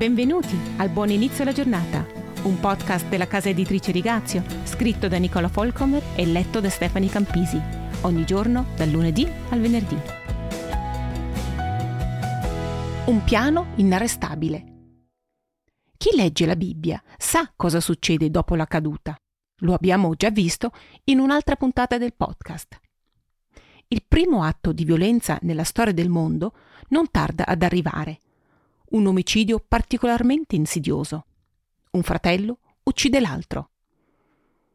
Benvenuti al Buon Inizio alla Giornata, un podcast della casa editrice Rigazio, scritto da Nicola Folcomer e letto da Stefani Campisi, ogni giorno dal lunedì al venerdì. Un piano inarrestabile. Chi legge la Bibbia sa cosa succede dopo la caduta. Lo abbiamo già visto in un'altra puntata del podcast. Il primo atto di violenza nella storia del mondo non tarda ad arrivare un omicidio particolarmente insidioso. Un fratello uccide l'altro.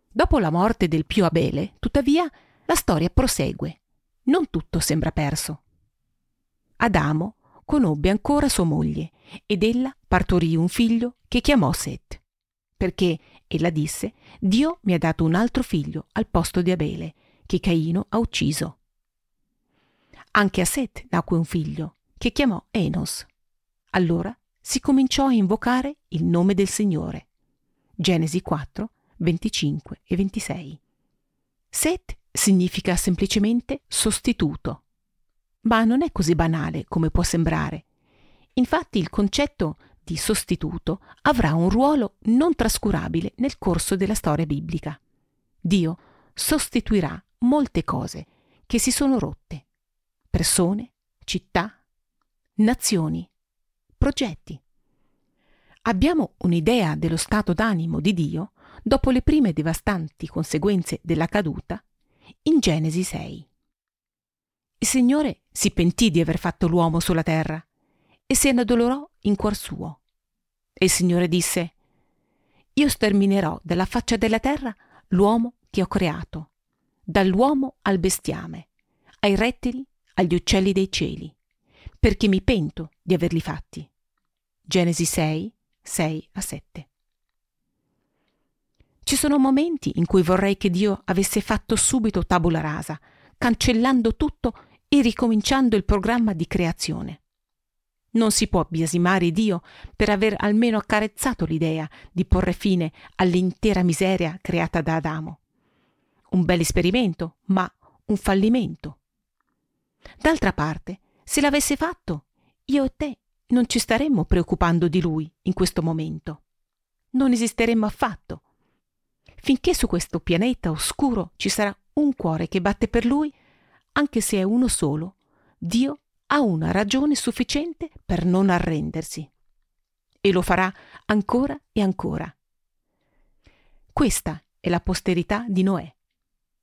Dopo la morte del Pio Abele, tuttavia, la storia prosegue. Non tutto sembra perso. Adamo conobbe ancora sua moglie ed ella partorì un figlio che chiamò Set, perché ella disse Dio mi ha dato un altro figlio al posto di Abele, che Caino ha ucciso. Anche a Set nacque un figlio, che chiamò Enos. Allora si cominciò a invocare il nome del Signore. Genesi 4, 25 e 26. Set significa semplicemente sostituto. Ma non è così banale come può sembrare. Infatti il concetto di sostituto avrà un ruolo non trascurabile nel corso della storia biblica. Dio sostituirà molte cose che si sono rotte. Persone, città, nazioni, progetti. Abbiamo un'idea dello stato d'animo di Dio dopo le prime devastanti conseguenze della caduta in Genesi 6. Il Signore si pentì di aver fatto l'uomo sulla terra e se ne addolorò in cuor suo. E il Signore disse, Io sterminerò dalla faccia della terra l'uomo che ho creato, dall'uomo al bestiame, ai rettili, agli uccelli dei cieli, perché mi pento di averli fatti. Genesi 6, 6 a 7. Ci sono momenti in cui vorrei che Dio avesse fatto subito tabula rasa, cancellando tutto e ricominciando il programma di creazione. Non si può biasimare Dio per aver almeno accarezzato l'idea di porre fine all'intera miseria creata da Adamo. Un bel esperimento, ma un fallimento. D'altra parte, se l'avesse fatto, io e te non ci staremmo preoccupando di lui in questo momento. Non esisteremmo affatto. Finché su questo pianeta oscuro ci sarà un cuore che batte per lui, anche se è uno solo, Dio ha una ragione sufficiente per non arrendersi. E lo farà ancora e ancora. Questa è la posterità di Noè.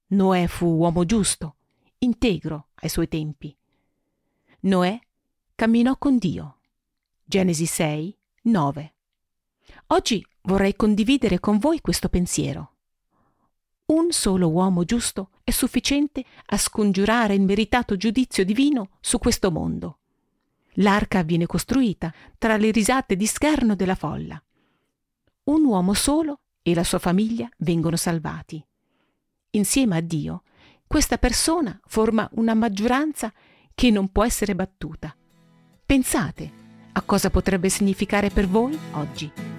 Noè fu uomo giusto, integro ai suoi tempi. Noè camminò con Dio Genesi 6, 9. Oggi vorrei condividere con voi questo pensiero. Un solo uomo giusto è sufficiente a scongiurare il meritato giudizio divino su questo mondo. L'arca viene costruita tra le risate di scherno della folla. Un uomo solo e la sua famiglia vengono salvati. Insieme a Dio, questa persona forma una maggioranza che non può essere battuta. Pensate a cosa potrebbe significare per voi oggi.